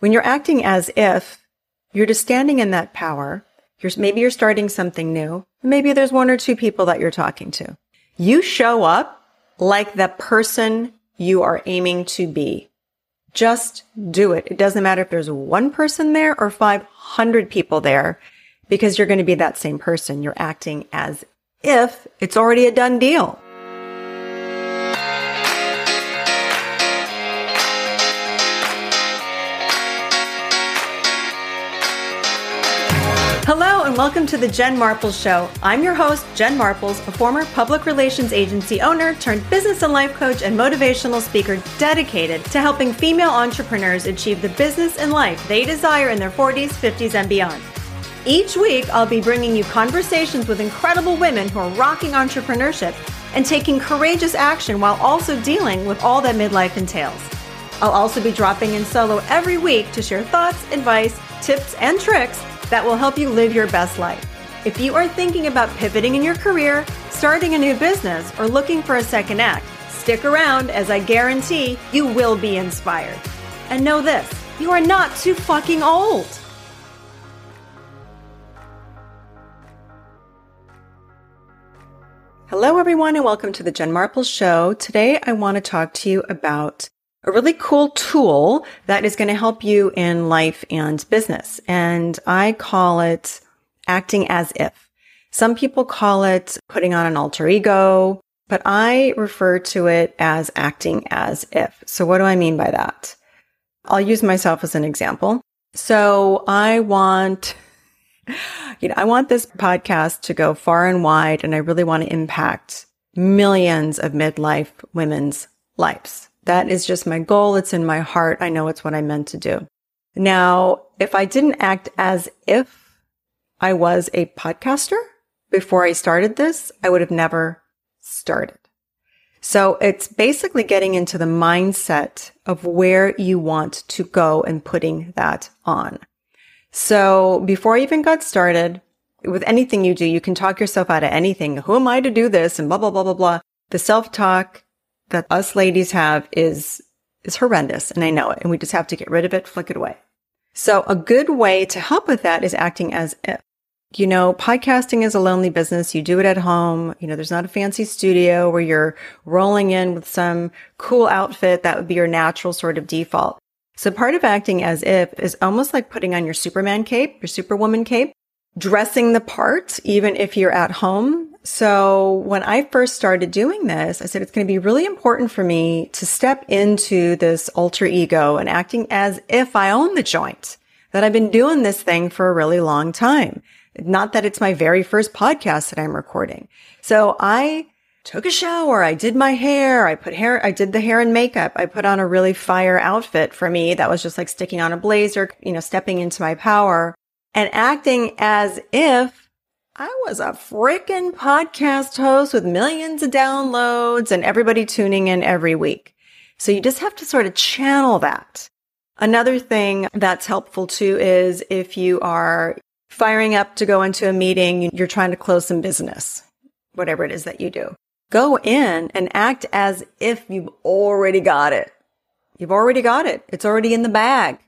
When you're acting as if you're just standing in that power, you're, maybe you're starting something new. Maybe there's one or two people that you're talking to. You show up like the person you are aiming to be. Just do it. It doesn't matter if there's one person there or 500 people there because you're going to be that same person. You're acting as if it's already a done deal. And welcome to the Jen Marples Show. I'm your host, Jen Marples, a former public relations agency owner turned business and life coach and motivational speaker dedicated to helping female entrepreneurs achieve the business and life they desire in their 40s, 50s, and beyond. Each week, I'll be bringing you conversations with incredible women who are rocking entrepreneurship and taking courageous action while also dealing with all that midlife entails. I'll also be dropping in solo every week to share thoughts, advice, tips, and tricks that will help you live your best life. If you are thinking about pivoting in your career, starting a new business, or looking for a second act, stick around as I guarantee you will be inspired. And know this you are not too fucking old. Hello, everyone, and welcome to the Jen Marples Show. Today, I want to talk to you about a really cool tool that is going to help you in life and business. And I call it acting as if. Some people call it putting on an alter ego, but I refer to it as acting as if. So what do I mean by that? I'll use myself as an example. So I want, you know, I want this podcast to go far and wide and I really want to impact millions of midlife women's lives. That is just my goal. It's in my heart. I know it's what I meant to do. Now, if I didn't act as if I was a podcaster before I started this, I would have never started. So it's basically getting into the mindset of where you want to go and putting that on. So before I even got started with anything you do, you can talk yourself out of anything. Who am I to do this? And blah, blah, blah, blah, blah. The self talk that us ladies have is, is horrendous. And I know it. And we just have to get rid of it, flick it away. So a good way to help with that is acting as if. You know, podcasting is a lonely business. You do it at home. You know, there's not a fancy studio where you're rolling in with some cool outfit. That would be your natural sort of default. So part of acting as if is almost like putting on your Superman cape, your Superwoman cape, dressing the part, even if you're at home so when I first started doing this, I said it's going to be really important for me to step into this alter ego and acting as if I own the joint, that I've been doing this thing for a really long time. Not that it's my very first podcast that I'm recording. So I took a shower. I did my hair. I put hair, I did the hair and makeup. I put on a really fire outfit for me that was just like sticking on a blazer, you know, stepping into my power and acting as if I was a freaking podcast host with millions of downloads and everybody tuning in every week. So you just have to sort of channel that. Another thing that's helpful too is if you are firing up to go into a meeting, you're trying to close some business, whatever it is that you do. Go in and act as if you've already got it. You've already got it. It's already in the bag.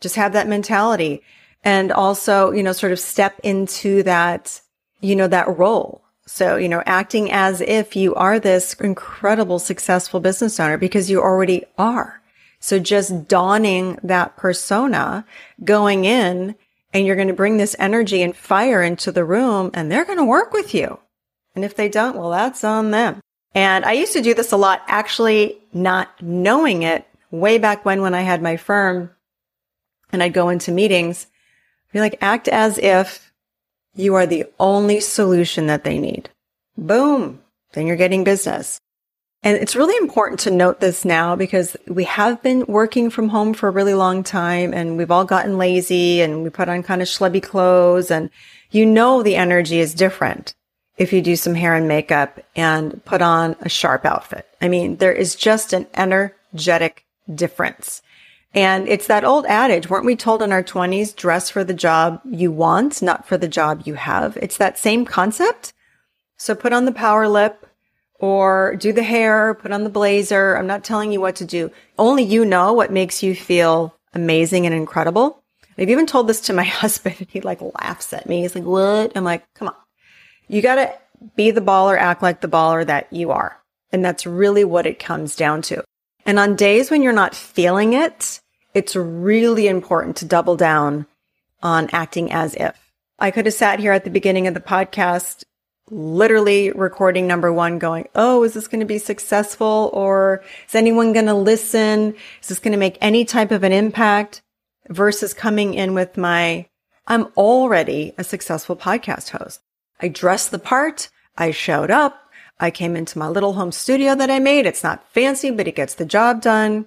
Just have that mentality and also, you know, sort of step into that you know, that role. So, you know, acting as if you are this incredible successful business owner because you already are. So just donning that persona going in and you're going to bring this energy and fire into the room and they're going to work with you. And if they don't, well, that's on them. And I used to do this a lot, actually not knowing it way back when, when I had my firm and I'd go into meetings, be like, act as if you are the only solution that they need. Boom. Then you're getting business. And it's really important to note this now because we have been working from home for a really long time and we've all gotten lazy and we put on kind of schlubby clothes and you know the energy is different if you do some hair and makeup and put on a sharp outfit. I mean, there is just an energetic difference. And it's that old adage, weren't we told in our 20s, dress for the job you want, not for the job you have? It's that same concept. So put on the power lip or do the hair, put on the blazer. I'm not telling you what to do. Only you know what makes you feel amazing and incredible. I've even told this to my husband and he like laughs at me. He's like, what? I'm like, come on. You got to be the baller, act like the baller that you are. And that's really what it comes down to. And on days when you're not feeling it, it's really important to double down on acting as if. I could have sat here at the beginning of the podcast, literally recording number one going, Oh, is this going to be successful? Or is anyone going to listen? Is this going to make any type of an impact? Versus coming in with my, I'm already a successful podcast host. I dressed the part. I showed up. I came into my little home studio that I made. It's not fancy, but it gets the job done.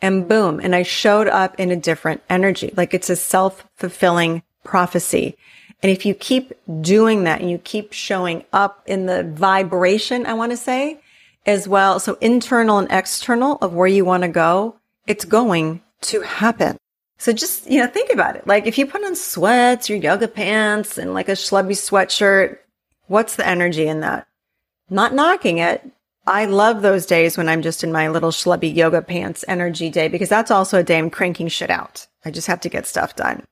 And boom. And I showed up in a different energy. Like it's a self fulfilling prophecy. And if you keep doing that and you keep showing up in the vibration, I want to say as well. So internal and external of where you want to go, it's going to happen. So just, you know, think about it. Like if you put on sweats, your yoga pants and like a schlubby sweatshirt, what's the energy in that? Not knocking it. I love those days when I'm just in my little schlubby yoga pants energy day because that's also a day I'm cranking shit out. I just have to get stuff done.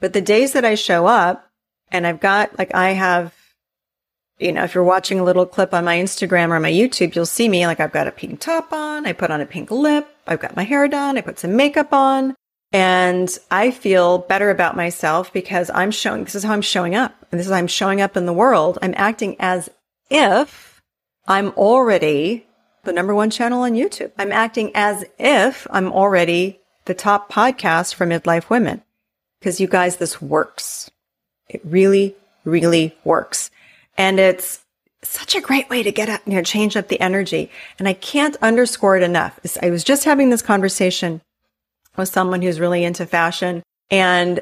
But the days that I show up and I've got like, I have, you know, if you're watching a little clip on my Instagram or my YouTube, you'll see me like I've got a pink top on. I put on a pink lip. I've got my hair done. I put some makeup on and I feel better about myself because I'm showing, this is how I'm showing up. And this is how I'm showing up in the world. I'm acting as if I'm already the number one channel on YouTube. I'm acting as if I'm already the top podcast for midlife women. Cause you guys, this works. It really, really works. And it's such a great way to get up, you know, change up the energy. And I can't underscore it enough. I was just having this conversation with someone who's really into fashion and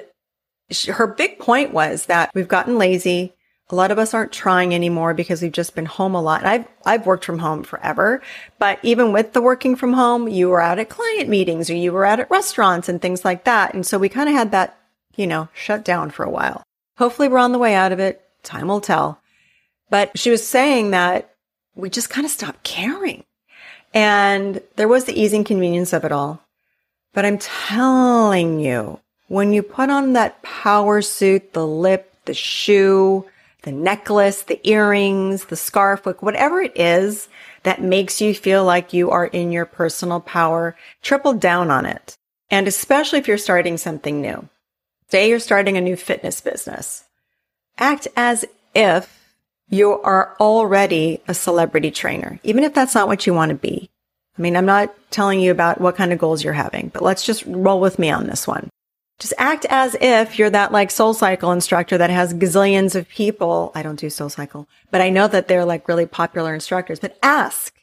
her big point was that we've gotten lazy. A lot of us aren't trying anymore because we've just been home a lot. I've, I've worked from home forever, but even with the working from home, you were out at client meetings or you were out at restaurants and things like that. And so we kind of had that, you know, shut down for a while. Hopefully we're on the way out of it. Time will tell. But she was saying that we just kind of stopped caring. And there was the ease and convenience of it all. But I'm telling you, when you put on that power suit, the lip, the shoe, the necklace, the earrings, the scarf, whatever it is that makes you feel like you are in your personal power, triple down on it. And especially if you're starting something new. Say you're starting a new fitness business. Act as if you are already a celebrity trainer, even if that's not what you want to be. I mean, I'm not telling you about what kind of goals you're having, but let's just roll with me on this one. Just act as if you're that like SoulCycle instructor that has gazillions of people. I don't do SoulCycle, but I know that they're like really popular instructors, but ask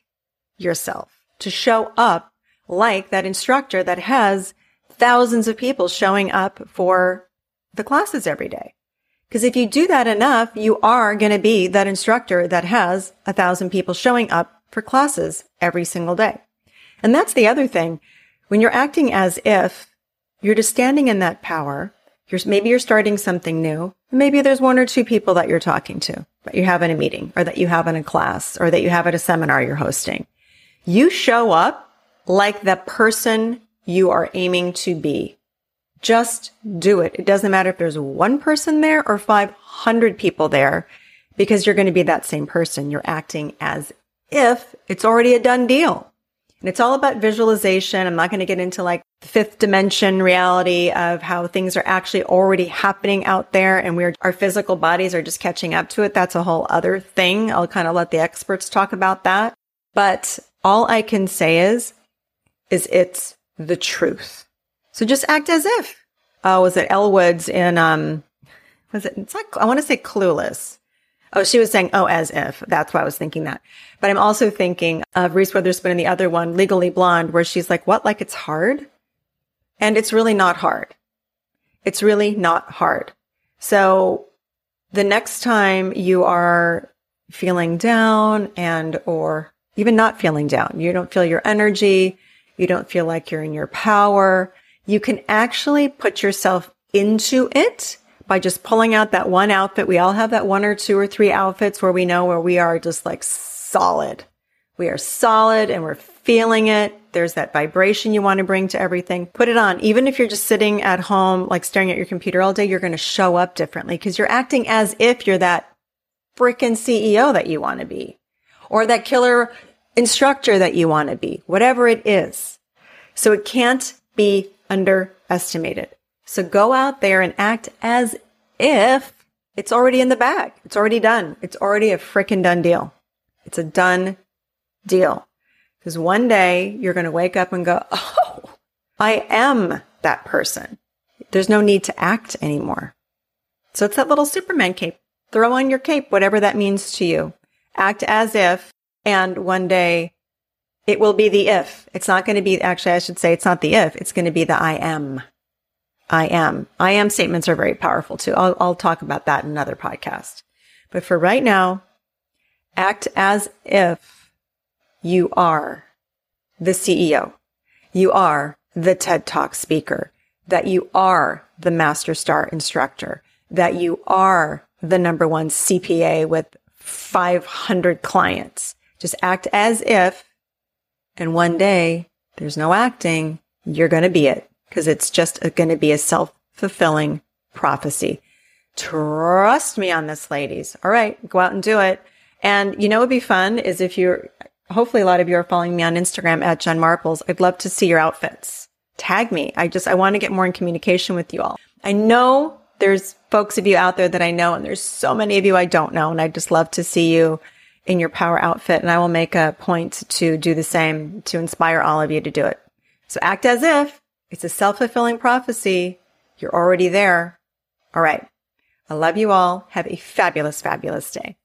yourself to show up like that instructor that has thousands of people showing up for the classes every day. Because if you do that enough, you are going to be that instructor that has a thousand people showing up for classes every single day. And that's the other thing. When you're acting as if you're just standing in that power. You're, maybe you're starting something new. Maybe there's one or two people that you're talking to that you have in a meeting or that you have in a class or that you have at a seminar you're hosting. You show up like the person you are aiming to be. Just do it. It doesn't matter if there's one person there or 500 people there because you're going to be that same person. You're acting as if it's already a done deal. And it's all about visualization. I'm not going to get into like fifth dimension reality of how things are actually already happening out there and we're, our physical bodies are just catching up to it. That's a whole other thing. I'll kind of let the experts talk about that. But all I can say is, is it's the truth. So just act as if. Oh, was it Elle Woods in, um, was it, it's like, I want to say clueless. Oh, she was saying, oh, as if. That's why I was thinking that. But I'm also thinking of Reese Witherspoon and the other one, Legally Blonde, where she's like, what? Like it's hard? And it's really not hard. It's really not hard. So the next time you are feeling down and or even not feeling down, you don't feel your energy, you don't feel like you're in your power, you can actually put yourself into it by just pulling out that one outfit. We all have that one or two or three outfits where we know where we are just like solid. We are solid and we're feeling it. There's that vibration you want to bring to everything. Put it on. Even if you're just sitting at home, like staring at your computer all day, you're going to show up differently because you're acting as if you're that freaking CEO that you want to be or that killer instructor that you want to be, whatever it is. So it can't be underestimated. So go out there and act as if it's already in the bag. It's already done. It's already a freaking done deal. It's a done deal. Because one day you're going to wake up and go, Oh, I am that person. There's no need to act anymore. So it's that little Superman cape. Throw on your cape, whatever that means to you. Act as if, and one day it will be the if. It's not going to be, actually, I should say it's not the if. It's going to be the I am. I am. I am statements are very powerful too. I'll, I'll talk about that in another podcast. But for right now, act as if you are the CEO. You are the TED Talk speaker, that you are the Master Star instructor, that you are the number one CPA with 500 clients. Just act as if, and one day there's no acting. You're going to be it because it's just going to be a self fulfilling prophecy. Trust me on this, ladies. All right, go out and do it. And you know, what would be fun is if you're, hopefully a lot of you are following me on Instagram at Jen Marples. I'd love to see your outfits. Tag me. I just, I want to get more in communication with you all. I know there's folks of you out there that I know, and there's so many of you I don't know. And I'd just love to see you in your power outfit. And I will make a point to do the same to inspire all of you to do it. So act as if it's a self fulfilling prophecy. You're already there. All right. I love you all. Have a fabulous, fabulous day.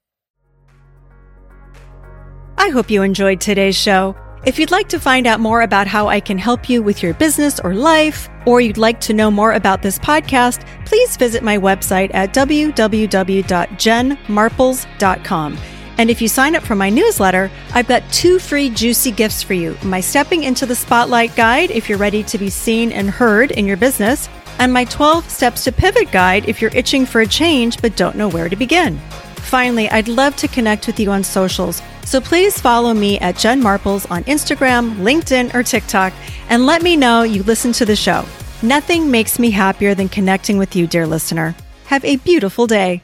I hope you enjoyed today's show. If you'd like to find out more about how I can help you with your business or life, or you'd like to know more about this podcast, please visit my website at www.jenmarples.com. And if you sign up for my newsletter, I've got two free juicy gifts for you my Stepping into the Spotlight guide if you're ready to be seen and heard in your business, and my 12 Steps to Pivot guide if you're itching for a change but don't know where to begin. Finally, I'd love to connect with you on socials, so please follow me at Jen Marples on Instagram, LinkedIn, or TikTok, and let me know you listen to the show. Nothing makes me happier than connecting with you, dear listener. Have a beautiful day.